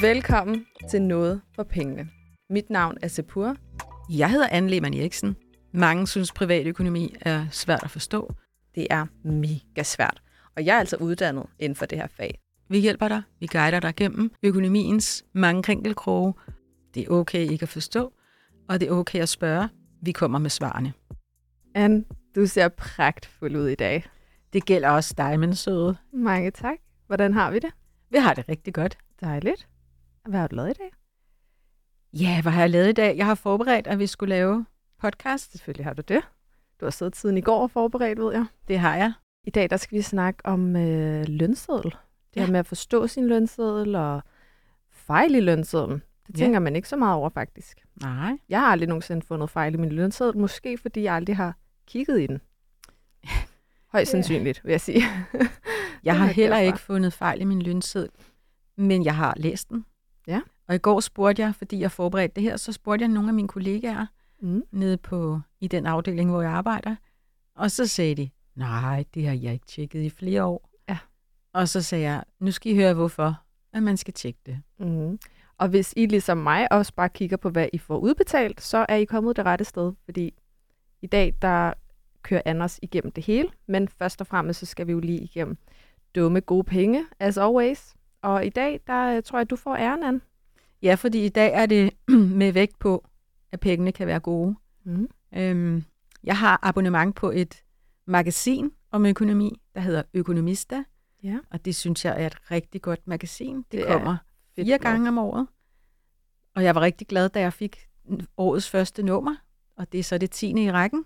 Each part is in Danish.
Velkommen til Noget for Pengene. Mit navn er Sepur. Jeg hedder Anne Lehmann Eriksen. Mange synes, privatøkonomi er svært at forstå. Det er mega svært, og jeg er altså uddannet inden for det her fag. Vi hjælper dig. Vi guider dig gennem økonomiens mange krinkelkroge. Det er okay ikke at forstå, og det er okay at spørge. Vi kommer med svarene. Anne, du ser pragtfuld ud i dag. Det gælder også dig, min søde. Mange tak. Hvordan har vi det? Vi har det rigtig godt. Dejligt. Hvad har du lavet i dag? Ja, hvad har jeg lavet i dag? Jeg har forberedt, at vi skulle lave podcast. Selvfølgelig har du det. Du har siddet siden i går og forberedt, ved jeg. Det har jeg. I dag der skal vi snakke om øh, lønseddel. Det ja. her med at forstå sin lønseddel og fejl i lønsedlen. Det Ja. tænker man ikke så meget over, faktisk. Nej. Jeg har aldrig nogensinde fundet fejl i min lønseddel. Måske fordi jeg aldrig har kigget i den. Højst sandsynligt, vil jeg sige. Jeg har er heller ikke fundet fejl i min lønseddel, men jeg har læst den. Ja. Og i går spurgte jeg, fordi jeg forberedte det her, så spurgte jeg nogle af mine kollegaer Mm. nede på, i den afdeling, hvor jeg arbejder. Og så sagde de, nej, det har jeg ikke tjekket i flere år. Ja. Og så sagde jeg, nu skal I høre, hvorfor at man skal tjekke det. Mm. Og hvis I ligesom mig også bare kigger på, hvad I får udbetalt, så er I kommet det rette sted. Fordi i dag, der kører Anders igennem det hele. Men først og fremmest, så skal vi jo lige igennem dumme, gode penge, as always. Og i dag, der øh, tror jeg, du får æren, Anne. Ja, fordi i dag er det med vægt på, at pengene kan være gode. Mm. Øhm, jeg har abonnement på et magasin om økonomi, der hedder Økonomista. Ja. Og det synes jeg er et rigtig godt magasin. Det, Det er kommer fire gange om året. Og jeg var rigtig glad, da jeg fik årets første nummer. Og det er så det tiende i rækken.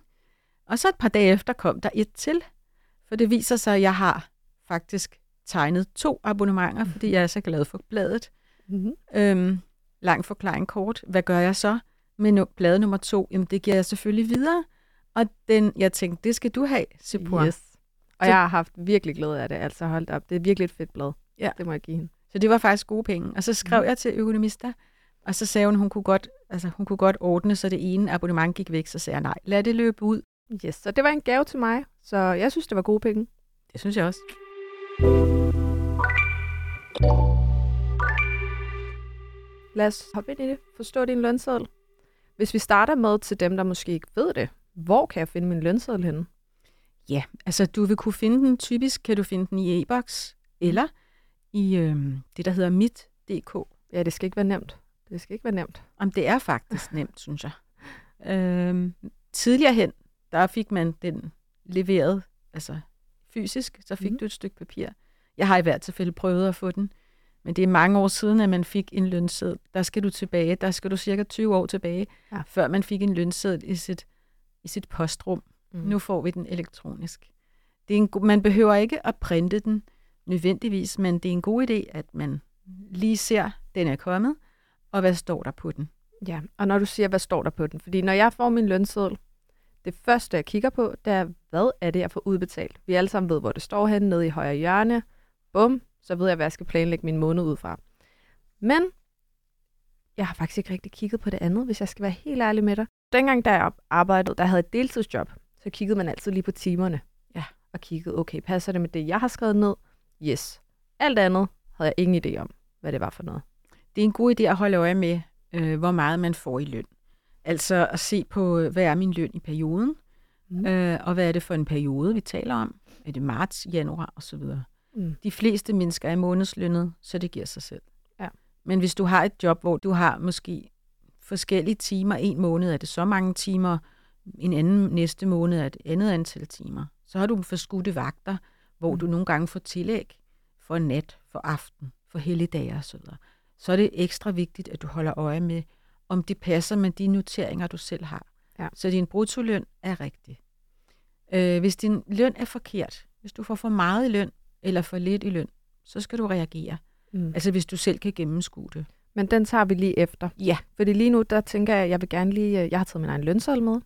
Og så et par dage efter kom der et til. For det viser sig, at jeg har faktisk tegnet to abonnementer, fordi jeg er så glad for bladet. Mm-hmm. Øhm, lang forklaring kort. Hvad gør jeg så med no- blad nummer to? Jamen, det giver jeg selvfølgelig videre. Og den, jeg tænkte, det skal du have, Sepur. Yes. Og Så- jeg har haft virkelig glæde af det. Altså holdt op. Det er virkelig et fedt blad. Ja. Det må jeg give hende. Så det var faktisk gode penge. Og så skrev Mhm. jeg til økonomista, og så sagde hun, hun kunne godt, altså, hun kunne godt ordne, så det ene abonnement gik væk. Så sagde jeg, nej, lad det løbe ud. Yes, så det var en gave til mig. Så jeg synes, det var gode penge. Det synes jeg også. Lad os hoppe ind i det. Forstå din lønseddel. Hvis vi starter med til dem, der måske ikke ved det. Hvor kan jeg finde min lønseddel henne? Ja, altså du vil kunne finde den, typisk kan du finde den i e-boks, eller i øhm, det, der hedder mit.dk. Ja, det skal ikke være nemt. Det skal ikke være nemt. Om det er faktisk nemt, synes jeg. Øhm, tidligere hen, der fik man den leveret, altså fysisk, så fik mm. du et stykke papir. Jeg har i hvert tilfælde prøvet at få den, men det er mange år siden, at man fik en lønseddel. Der skal du tilbage, der skal du cirka 20 år tilbage, Ja. før man fik en lønseddel i sit, i sit postrum. Mm. Nu får vi den elektronisk. Det er en, man behøver ikke at printe den nødvendigvis, men det er en god idé, at man lige ser, den er kommet, og hvad står der på den. Ja, og når du siger, hvad står der på den? Fordi når jeg får min lønseddel, det første, jeg kigger på, det er, hvad er det, jeg får udbetalt? Vi alle sammen ved, hvor det står henne, nede i højre hjørne. Bum, så ved jeg, hvad jeg skal planlægge min måned ud fra. Men jeg har faktisk ikke rigtig kigget på det andet, hvis jeg skal være helt ærlig med dig. Dengang, da jeg arbejdede, der havde et deltidsjob, så kiggede man altid lige på timerne. Ja. Og kiggede, okay, passer det med det, jeg har skrevet ned? Yes. Alt andet havde jeg ingen idé om, hvad det var for noget. Det er en god idé at holde øje med, øh, hvor meget man får i løn. Altså at se på, hvad er min løn i perioden, Mm. øh, og hvad er det for en periode, vi taler om. Er det marts, januar osv.? Mm. De fleste mennesker er månedslønnet, så det giver sig selv. Ja. Men hvis du har et job, hvor du har måske forskellige timer, en måned er det så mange timer, en anden næste måned er et andet antal timer, så har du forskudte vagter, hvor Mm. du nogle gange får tillæg for nat, for aften, for helligdage osv. Så er det ekstra vigtigt, at du holder øje med, om det passer med de noteringer, du selv har. Ja. Så din bruttoløn er rigtig. Øh, hvis din løn er forkert, hvis du får for meget i løn, eller for lidt i løn, så skal du reagere. Mm. Altså hvis du selv kan gennemskue det. Men den tager vi lige efter. Ja. Fordi lige nu, der tænker jeg, jeg vil gerne lige... øh, Jeg har taget min egen lønseddel med.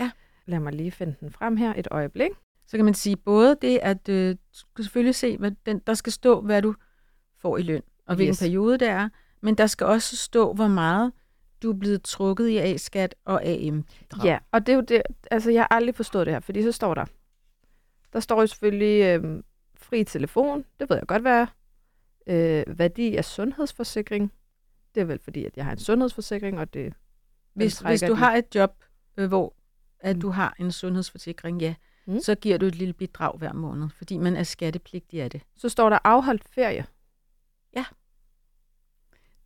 Ja. Lad mig lige finde den frem her et øjeblik. Så kan man sige både det, at øh, du skal selvfølgelig se, hvad den, der skal stå, hvad du får i løn, og hvilken Yes. periode det er, men der skal også stå, hvor meget du er blevet trukket i A-skat og AM. Ja, og det er jo det... Altså, jeg har aldrig forstået det her, fordi så står der... Der står jo selvfølgelig øh, fri telefon. Det ved jeg godt, hvad er. Øh, værdi af sundhedsforsikring. Det er vel fordi, at jeg har en sundhedsforsikring, og det Hvis, hvis du de. har et job, øh, hvor at Mm. du har en sundhedsforsikring, ja, mm. så giver du et lille bidrag hver måned, fordi man er skattepligtig af det. så står der afholdt ferie.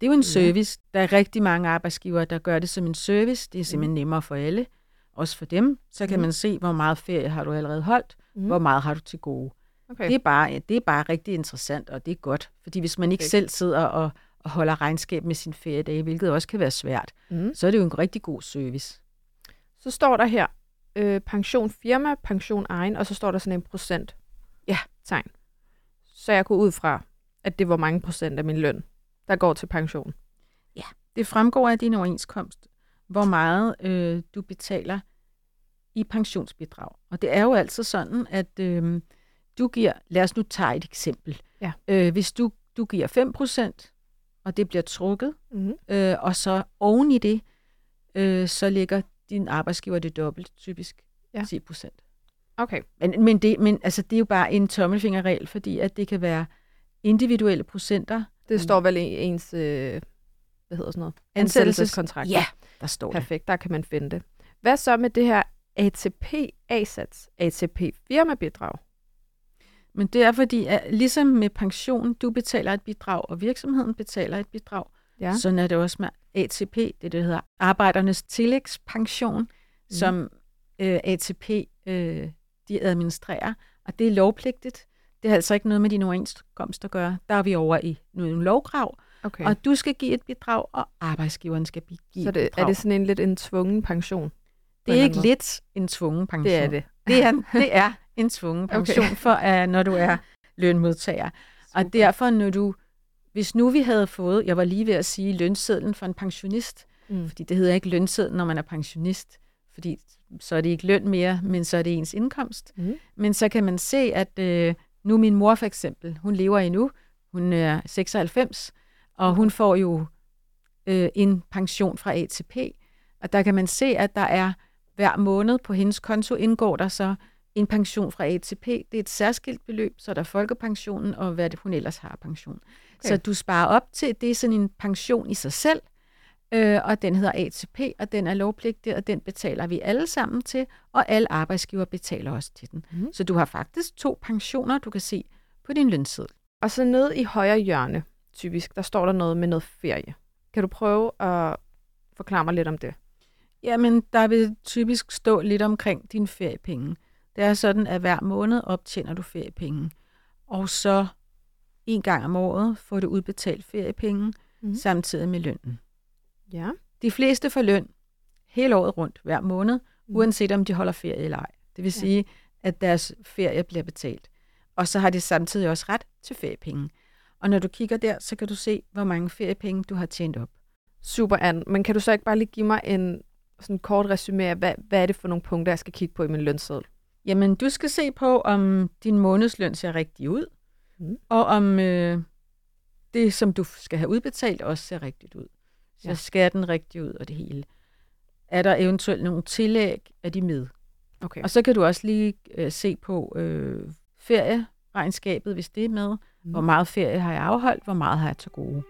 Det er jo en Ja. service. Der er rigtig mange arbejdsgivere, der gør det som en service. Det er simpelthen nemmere for alle. Også for dem. Så kan Mm. man se, hvor meget ferie har du allerede holdt, Mm. hvor meget har du til gode. Okay. Det, er bare, det er bare rigtig interessant, og det er godt. Fordi hvis man ikke Okay. selv sidder og, og holder regnskab med sin feriedage, hvilket også kan være svært, Mm. så er det jo en rigtig god service. Så står der her, øh, pension firma, pension egen, og så står der sådan en procent Ja. tegn. Så jeg går ud fra, at det var mange procent af min løn, der går til pension. Det fremgår af din overenskomst, hvor meget øh, du betaler i pensionsbidrag. Og det er jo altid sådan, at øh, du giver, lad os nu tage et eksempel. Ja. Øh, hvis du, du giver 5%, og det bliver trukket, Mm. øh, og så oven i det, øh, så ligger din arbejdsgiver det dobbelt, typisk Ja. 10%. Okay. Men, men, det, men altså, det er jo bare en tommelfingerregel, fordi at det kan være individuelle procenter. Det Mm. står vel i ens, øh, hvad hedder sådan noget? Ansættelses- Ansættelseskontrakt. Ja, der står det. Perfekt, der kan man finde det. Hvad så med det her ATP A-sats, ATP firmabidrag? Men det er fordi, at ligesom med pension, du betaler et bidrag, og virksomheden betaler et bidrag, Ja. sådan er det også med ATP, det det, der hedder Arbejdernes Tillægspension, mm. som øh, ATP øh, de administrerer, og det er lovpligtigt. Det har altså ikke noget med din overenskomst at gøre. Der er vi over i nogle lovkrav, Okay. og du skal give et bidrag, og arbejdsgiveren skal give så et det, bidrag. er det sådan en lidt en tvungen pension? det er ikke anden lidt en tvungen pension. måde? Det er det. Det er, det er en tvungen pension, okay. for uh, når du er lønmodtager. Og Super. derfor, når du, hvis nu vi havde fået, jeg var lige ved at sige lønsedlen for en pensionist, Mm. fordi det hedder ikke lønseddel, når man er pensionist, fordi så er det ikke løn mere, men så er det ens indkomst. Mm. Men så kan man se, at øh, nu min mor for eksempel, hun lever endnu, hun er 96, og hun får jo øh, en pension fra ATP, og der kan man se, at der er hver måned på hendes konto indgår der så en pension fra ATP. Det er et særskilt beløb, så er der folkepensionen og hvad det hun ellers har pension. Okay. Så du sparer op til, det er sådan en pension i sig selv, øh, og den hedder ATP, og den er lovpligtig, og den betaler vi alle sammen til, og alle arbejdsgiver betaler også til den. Mhm. Så du har faktisk to pensioner, du kan se på din lønseddel. Og så nede i højre hjørne, typisk, der står der noget med noget ferie. Kan du prøve at forklare mig lidt om det? Jamen, der vil typisk stå lidt omkring dine feriepenge. Det er sådan, at hver måned optjener du feriepenge. Og så en gang om året får du udbetalt feriepenge mm. samtidig med lønnen. Ja. De fleste får løn hele året rundt, hver måned, mm. uanset om de holder ferie eller ej. Det vil Ja. sige, at deres ferie bliver betalt. Og så har de samtidig også ret til feriepenge. Og når du kigger der, så kan du se, hvor mange feriepenge du har tjent op. Super, Anne. Men kan du så ikke bare lige give mig en sådan kort resume af, hvad, hvad er det for nogle punkter, jeg skal kigge på i min lønseddel? Jamen, du skal se på, om din månedsløn ser rigtig ud, mm. og om øh, det, som du skal have udbetalt, også ser rigtigt ud. Så Ja. ja. skatten rigtig ud og det hele. Er der eventuelt nogle tillæg, er de med? Okay. Og så kan du også lige øh, se på øh, ferieregnskabet, hvis det er med. Mm. Hvor meget ferie har jeg afholdt, hvor meget har jeg til gode.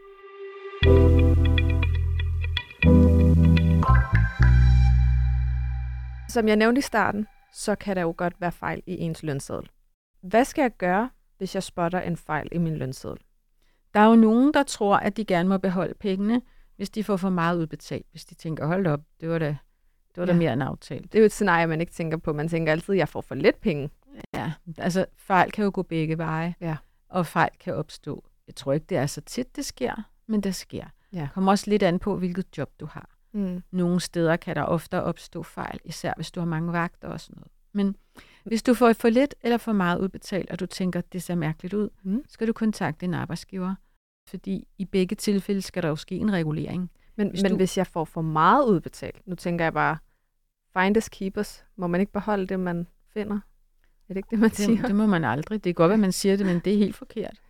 Som jeg nævnte i starten, så kan der jo godt være fejl i ens lønseddel. Hvad skal jeg gøre, hvis jeg spotter en fejl i min lønseddel? Der er jo nogen, der tror, at de gerne må beholde pengene, hvis de får for meget udbetalt. Hvis de tænker, hold op, det var da, det var da Ja. mere end aftalt. Det er jo et scenarie, man ikke tænker på. Man tænker altid, at jeg får for lidt penge. Ja, altså fejl kan jo gå begge veje, Ja. og fejl kan opstå. Jeg tror ikke, det er så tit, det sker, men det sker. Ja. Kommer også lidt an på, hvilket job du har. Mm. Nogle steder kan der ofte opstå fejl, især hvis du har mange vagter og sådan noget. Men hvis du får for lidt eller for meget udbetalt, og du tænker, at det ser mærkeligt ud, Mm. skal du kontakte din arbejdsgiver. Fordi i begge tilfælde skal der jo ske en regulering. Men, Hvis men du- hvis jeg får for meget udbetalt, nu tænker jeg bare, finders keepers, må man ikke beholde det, man finder? Er det ikke det, man siger? Det, det må man aldrig. Det er godt, at man siger det, men det er helt forkert.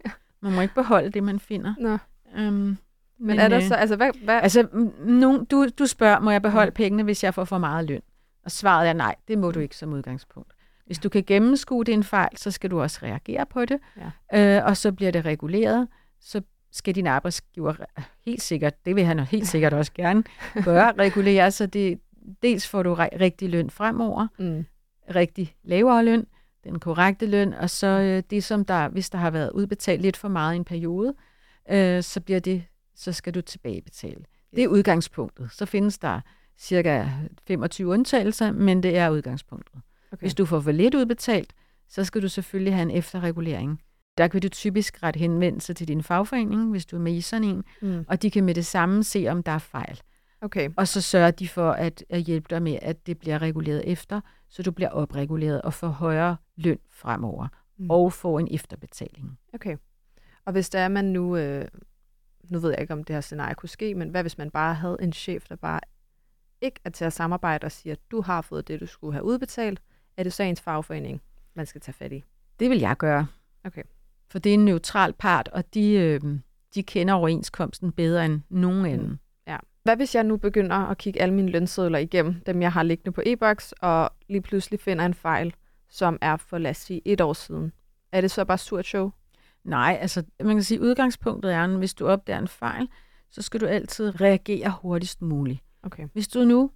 Man må ikke beholde det, man finder. Nå, Um, men men er der øh, så, altså hvad, hvad Altså, m- nogen, du, du spørger, må jeg beholde Mm. pengene, hvis jeg får for meget løn? Og svaret er nej, det må du ikke som udgangspunkt. Hvis du kan gennemskue, det en fejl, så skal du også reagere på det. Ja. Øh, og så bliver det reguleret. Så, skal din arbejdsgiver helt sikkert, det vil han helt sikkert også gerne gøre, regulere, så det, dels får du rigtig løn fremover, mm. rigtig lavere løn, den korrekte løn, og så øh, det, som der, hvis der har været udbetalt lidt for meget i en periode, øh, så bliver det, så skal du tilbagebetale. Det er udgangspunktet. Så findes der cirka 25 undtagelser, men det er udgangspunktet. Okay. Hvis du får for lidt udbetalt, så skal du selvfølgelig have en efterregulering. Der kan du typisk ret henvendelse til din fagforening, hvis du er med i sådan en, mm. og de kan med det samme se, om der er fejl. Okay. Og så sørger de for at, at hjælpe dig med, at det bliver reguleret efter, så du bliver opreguleret og får højere løn fremover, mm. og får en efterbetaling. Okay. Og hvis der er man nu, øh, nu ved jeg ikke, om det her scenarie kunne ske, men hvad hvis man bare havde en chef, der bare ikke er til at samarbejde og siger, at du har fået det, du skulle have udbetalt, er det så ens fagforening, man skal tage fat i? Det vil jeg gøre. Okay. For det er en neutral part, og de, øh, de kender overenskomsten bedre end nogen anden. Mm. Ja. Hvad hvis jeg nu begynder at kigge alle mine lønsedler igennem, dem jeg har liggende på e-boks, og lige pludselig finder en fejl, som er for, lad os sige, et år siden? Er det så bare surt show? Nej, altså man kan sige, udgangspunktet er, at hvis du opdager en fejl, så skal du altid reagere hurtigst muligt. Okay. Hvis du nu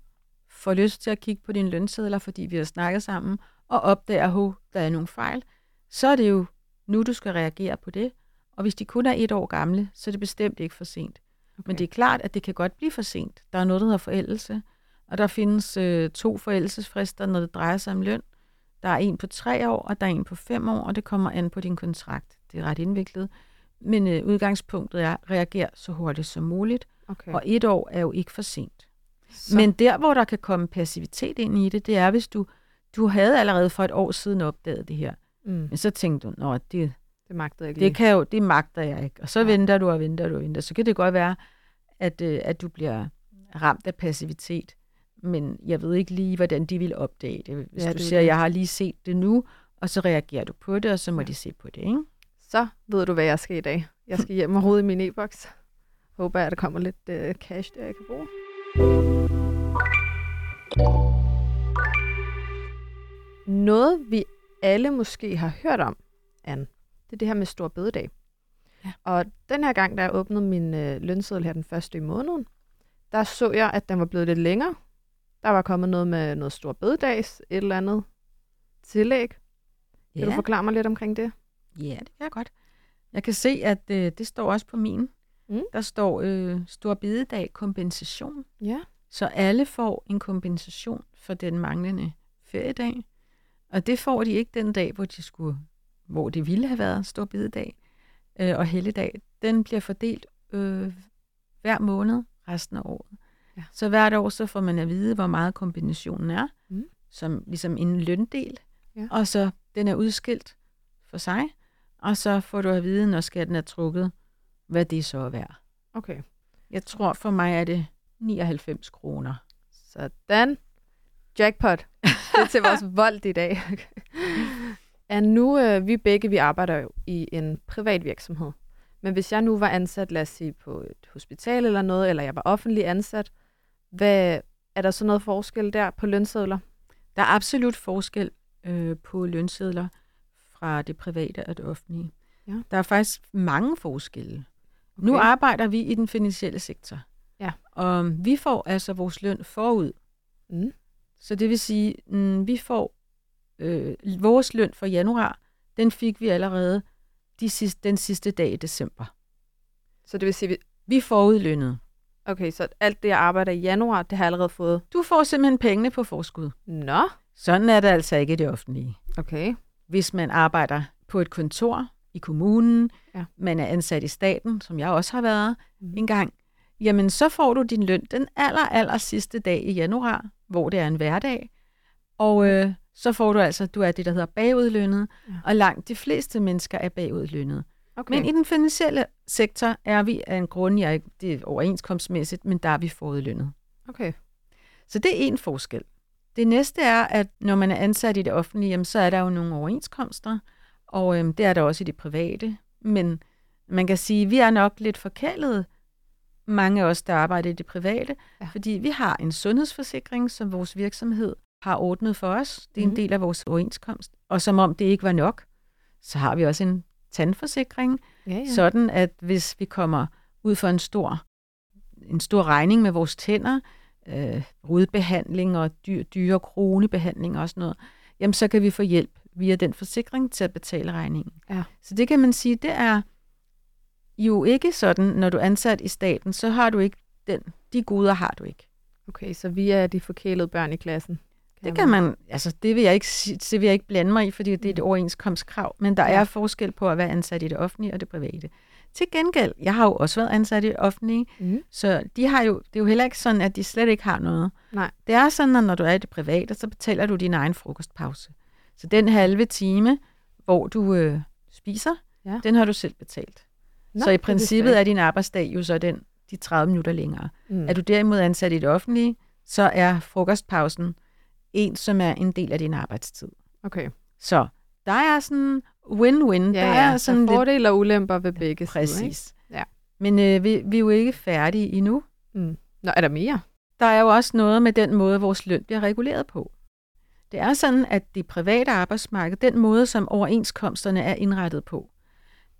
får lyst til at kigge på dine lønsedler, fordi vi har snakket sammen, og opdager, at der er nogle fejl, så er det jo nu, du skal reagere på det. Og hvis de kun er et år gamle, så er det bestemt ikke for sent. Okay. Men det er klart, at det kan godt blive for sent. Der er noget, der hedder forældelse, og der findes øh, to forældelsesfrister, når det drejer sig om løn. Der er en på tre år, og der er en på fem år, og det kommer an på din kontrakt. Det er ret indviklet. Men øh, udgangspunktet er, at reagere så hurtigt som muligt. Okay. Og et år er jo ikke for sent. Så. Men der, hvor der kan komme passivitet ind i det, det er, hvis du, du havde allerede for et år siden opdaget det her. Mm. Men så tænkte du, nå, det, det magter jeg ikke det, kan jo, det magter jeg ikke. Og så ja. venter du og venter du og venter. Så kan det godt være, at, øh, at du bliver ramt af passivitet. Men jeg ved ikke lige, hvordan de vil opdage det. Hvis ja, du det siger, det. jeg har lige set det nu, og så reagerer du på det, og så må ja. de se på det, ikke? Så ved du, hvad jeg skal i dag. Jeg skal hjem og rode i min e-boks. Håber jeg, at der kommer lidt uh, cash, der jeg kan bruge. Noget, vi alle måske har hørt om, Anne, det er det her med stor bededag. Ja. Og den her gang, da jeg åbnede min øh, lønseddel her den første i måneden, der så jeg, at den var blevet lidt længere. Der var kommet noget med noget stor bededags, et eller andet tillæg. Ja. Kan du forklare mig lidt omkring det? Ja, det kan jeg godt. Jeg kan se, at øh, det står også på min. Mm. Der står øh, stor bededag kompensation. Ja. Så alle får en kompensation for den manglende feriedag. Og det får de ikke den dag, hvor de skulle, hvor det ville have været stor bededag øh, og helligdag. Den bliver fordelt øh, hver måned resten af året. Ja. Så hvert år så får man at vide, hvor meget kombinationen er, mm. som ligesom en løndel. Ja. Og så den er udskilt for sig, og så får du at vide, når skatten er trukket, hvad det så er værd. Okay. Jeg tror for mig er det 99 kroner. Sådan. Jackpot. Det er til vores vold i dag. er nu, øh, vi begge vi arbejder jo i en privat virksomhed. Men hvis jeg nu var ansat, lad os sige, på et hospital eller noget, eller jeg var offentlig ansat, hvad, er der så noget forskel der på lønsedler? Der er absolut forskel øh, på lønsedler fra det private og det offentlige. Ja. Der er faktisk mange forskelle. Okay. Nu arbejder vi i den finansielle sektor. Ja. Og vi får altså vores løn forud. Mm. Så det vil sige, mm, vi får øh, vores løn for januar, den fik vi allerede de sidste, den sidste dag i december. Så det vil sige, vi, vi får udlønnet. Okay, så alt det, jeg arbejder i januar, det har jeg allerede fået? Du får simpelthen pengene på forskud. Nå. Sådan er det altså ikke i det offentlige. Okay. Hvis man arbejder på et kontor i kommunen, ja. man er ansat i staten, som jeg også har været mm. en gang, jamen så får du din løn den aller, aller sidste dag i januar, hvor det er en hverdag. Og øh, så får du altså, du er det, der hedder bagudlønnet, ja. og langt de fleste mennesker er bagudlønnet. Okay. Men i den finansielle sektor er vi af en grund, jeg, det er overenskomstmæssigt, men der er vi forudlønnet. Okay. Så det er en forskel. Det næste er, at når man er ansat i det offentlige, jamen, så er der jo nogle overenskomster, og øhm, det er der også i det private. Men man kan sige, at vi er nok lidt forkælede, mange af os, der arbejder i det private, ja. fordi vi har en sundhedsforsikring, som vores virksomhed har ordnet for os. Det er en mhm. del af vores overenskomst. Og som om det ikke var nok, så har vi også en tandforsikring, Ja, ja. Sådan at hvis vi kommer ud for en stor, en stor regning med vores tænder, øh, rudbehandling og dyr, dyre kronebehandling og sådan noget, jamen så kan vi få hjælp via den forsikring til at betale regningen. Ja. Så det kan man sige, det er jo ikke sådan, når du er ansat i staten, så har du ikke den, de goder har du ikke. Okay, så vi er de forkælede børn i klassen. Det kan man, altså det vil jeg ikke, det vil jeg ikke blande mig i, fordi det er et overenskomstkrav, men der Ja. er forskel på at være ansat i det offentlige og det private. Til gengæld, jeg har jo også været ansat i det offentlige, Mm. så de har jo, det er jo heller ikke sådan, at de slet ikke har noget. Nej. Det er sådan, at når du er i det private, så betaler du din egen frokostpause. Så den halve time, hvor du øh, spiser, Ja. den har du selv betalt. Nå, så i princippet er din arbejdsdag jo så den, de 30 minutter længere. Mm. Er du derimod ansat i det offentlige, så er frokostpausen en, som er en del af din arbejdstid. Okay. Så der er sådan win-win. Ja, der ja. er sådan der er fordele og ulemper ved begge lidt sider. Ikke? præcis. Ja. Men øh, vi, vi er jo ikke færdige endnu. Mm. Nå, er der mere? Der er jo også noget med den måde, vores løn bliver reguleret på. Det er sådan, at det private arbejdsmarked, den måde, som overenskomsterne er indrettet på,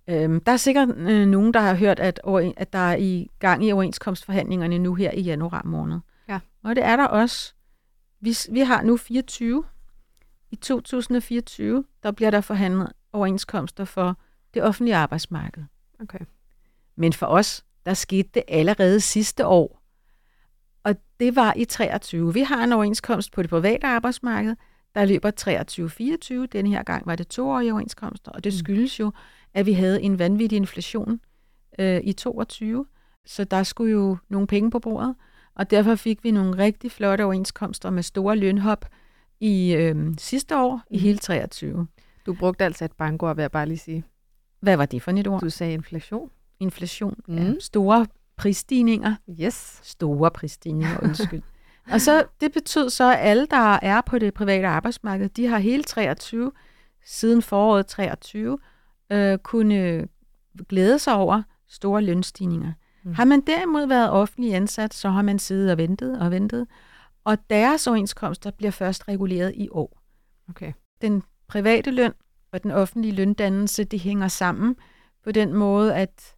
øhm, der er sikkert øh, nogen, der har hørt, at, at der er i gang i overenskomstforhandlingerne nu her i januar måned. Ja. Og det er der også. Vi, vi har nu 24. I 2024, der bliver der forhandlet overenskomster for det offentlige arbejdsmarked. Okay. Men for os, der skete det allerede sidste år. Og det var i 23. Vi har en overenskomst på det private arbejdsmarked, der løber 23-24. Denne her gang var det toårige overenskomster, og det Mm. skyldes jo, at vi havde en vanvittig inflation øh, i 22. Så der skulle jo nogle penge på bordet, og derfor fik vi nogle rigtig flotte overenskomster med store lønhop i øh, sidste år, i Mhm. hele 23. Du brugte altså et bankord, vil jeg bare lige sige. Hvad var det for et ord? Du sagde inflation. Inflation. Mm. Ja, store prisstigninger. Yes. Store prisstigninger, undskyld. og så det betød så, at alle, der er på det private arbejdsmarked, de har hele 23, siden foråret 23, øh, kunne glæde sig over store lønstigninger. Mm. Har man derimod været offentlig ansat, så har man siddet og ventet og ventet, og deres overenskomster bliver først reguleret i år. Okay. Den private løn og den offentlige løndannelse, det hænger sammen på den måde, at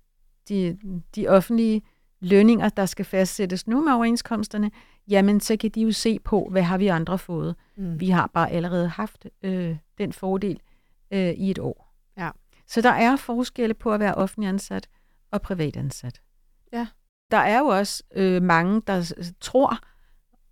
de, de offentlige lønninger, der skal fastsættes nu med overenskomsterne, jamen så kan de jo se på, hvad har vi andre fået. Mm. Vi har bare allerede haft øh, den fordel øh, i et år. Så der er forskelle på at være offentlig ansat og privat ansat. Ja. Der er jo også øh, mange, der tror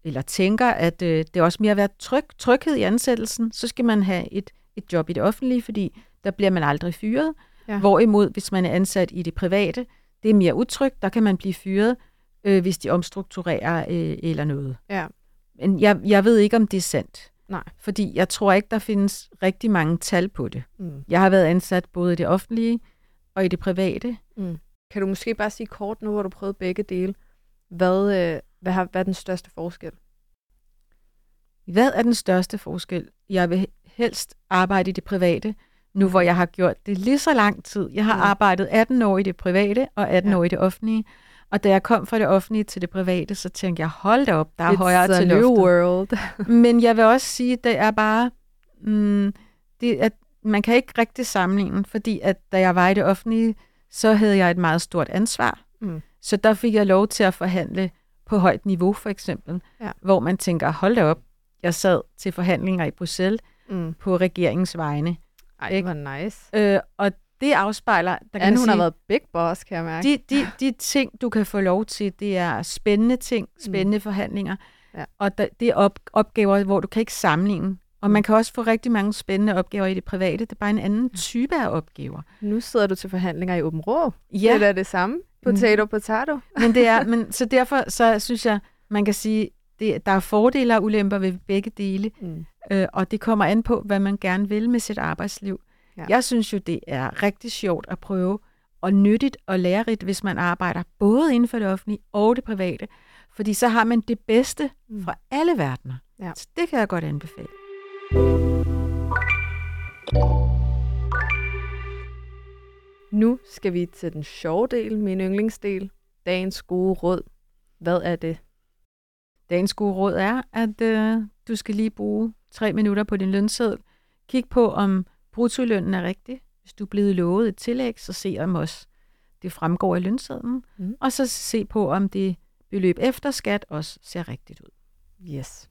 eller tænker, at øh, det er også mere at være tryg, tryghed i ansættelsen. Så skal man have et, et job i det offentlige, fordi der bliver man aldrig fyret. Ja. Hvorimod, hvis man er ansat i det private, det er mere utrygt. Der kan man blive fyret, øh, hvis de omstrukturerer øh, eller noget. Ja. Men jeg, jeg ved ikke, om det er sandt. Nej. Fordi jeg tror ikke, der findes rigtig mange tal på det. Mm. Jeg har været ansat både i det offentlige og i det private. Mm. Kan du måske bare sige kort nu, hvor du prøvede begge dele, hvad, øh, hvad, har, hvad er den største forskel? Hvad er den største forskel? Jeg vil helst arbejde i det private, nu hvor jeg har gjort det lige så lang tid. Jeg har Mm. arbejdet 18 år i det private og 18 Ja. år i det offentlige. Og da jeg kom fra det offentlige til det private, så tænkte jeg, hold da op, der er It's højere til new loftet. world. Men jeg vil også sige, det er bare, mm, det, at man kan ikke rigtig sammenligne, fordi at da jeg var i det offentlige, så havde jeg et meget stort ansvar. Mm. Så der fik jeg lov til at forhandle på højt niveau, for eksempel. Ja. Hvor man tænker, hold da op, jeg sad til forhandlinger i Bruxelles Mm. på regeringens vegne. Ej, det var nice. Øh, og det afspejler, der kan Anne, hun sige, har været big boss, kan jeg mærke. de, de, de ting, du kan få lov til, det er spændende ting, spændende mm. forhandlinger, Ja. og der, det er op, opgaver, hvor du kan ikke sammenligne. Og man kan også få rigtig mange spændende opgaver i det private. Det er bare en anden type af opgaver. Nu sidder du til forhandlinger i Åben Rå. Ja, Det er det samme. Potato, potato. men det er, men, så derfor så synes jeg, man kan sige, det, der er fordele og ulemper ved begge dele, Mm. øh, og det kommer an på, hvad man gerne vil med sit arbejdsliv. Ja. Jeg synes jo, det er rigtig sjovt at prøve, og nyttigt og lærerigt, hvis man arbejder både inden for det offentlige og det private, fordi så har man det bedste Mm. fra alle verdener. Ja. Så det kan jeg godt anbefale. Nu skal vi til den sjove del, min yndlingsdel. Dagens gode råd. Hvad er det? Dagens gode råd er, at øh, du skal lige bruge tre minutter på din lønseddel. Kig på, om bruttolønnen er rigtig. Hvis du er blevet lovet et tillæg, så se om også det fremgår i lønsedlen. Mm. Og så se på, om det beløb efter skat også ser rigtigt ud. Yes.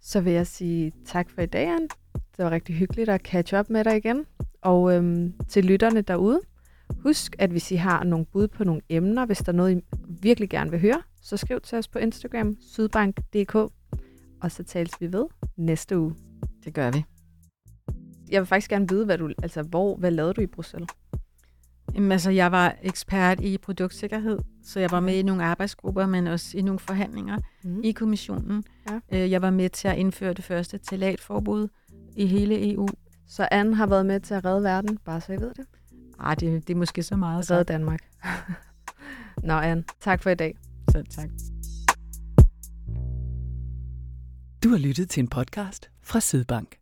Så vil jeg sige tak for i dag, Anne. Det var rigtig hyggeligt at catch up med dig igen. Og øhm, til lytterne derude, husk, at hvis I har nogle bud på nogle emner, hvis der er noget, I virkelig gerne vil høre, så skriv til os på Instagram, sydbank.dk, og så tales vi ved næste uge. Det gør vi. Jeg vil faktisk gerne vide, hvad du, altså, hvor, hvad lavede du i Bruxelles? Jamen, altså, jeg var ekspert i produktsikkerhed, så jeg var med i nogle arbejdsgrupper, men også i nogle forhandlinger Mm. i kommissionen. Ja. Øh, Jeg var med til at indføre det første talatforbud i hele EU. Så Anne har været med til at redde verden, bare så I ved det. Ej, det, det er måske så meget Redde sagt. Danmark. Nå, Anne, tak for i dag. Så tak. Du har lyttet til en podcast fra Sydbank.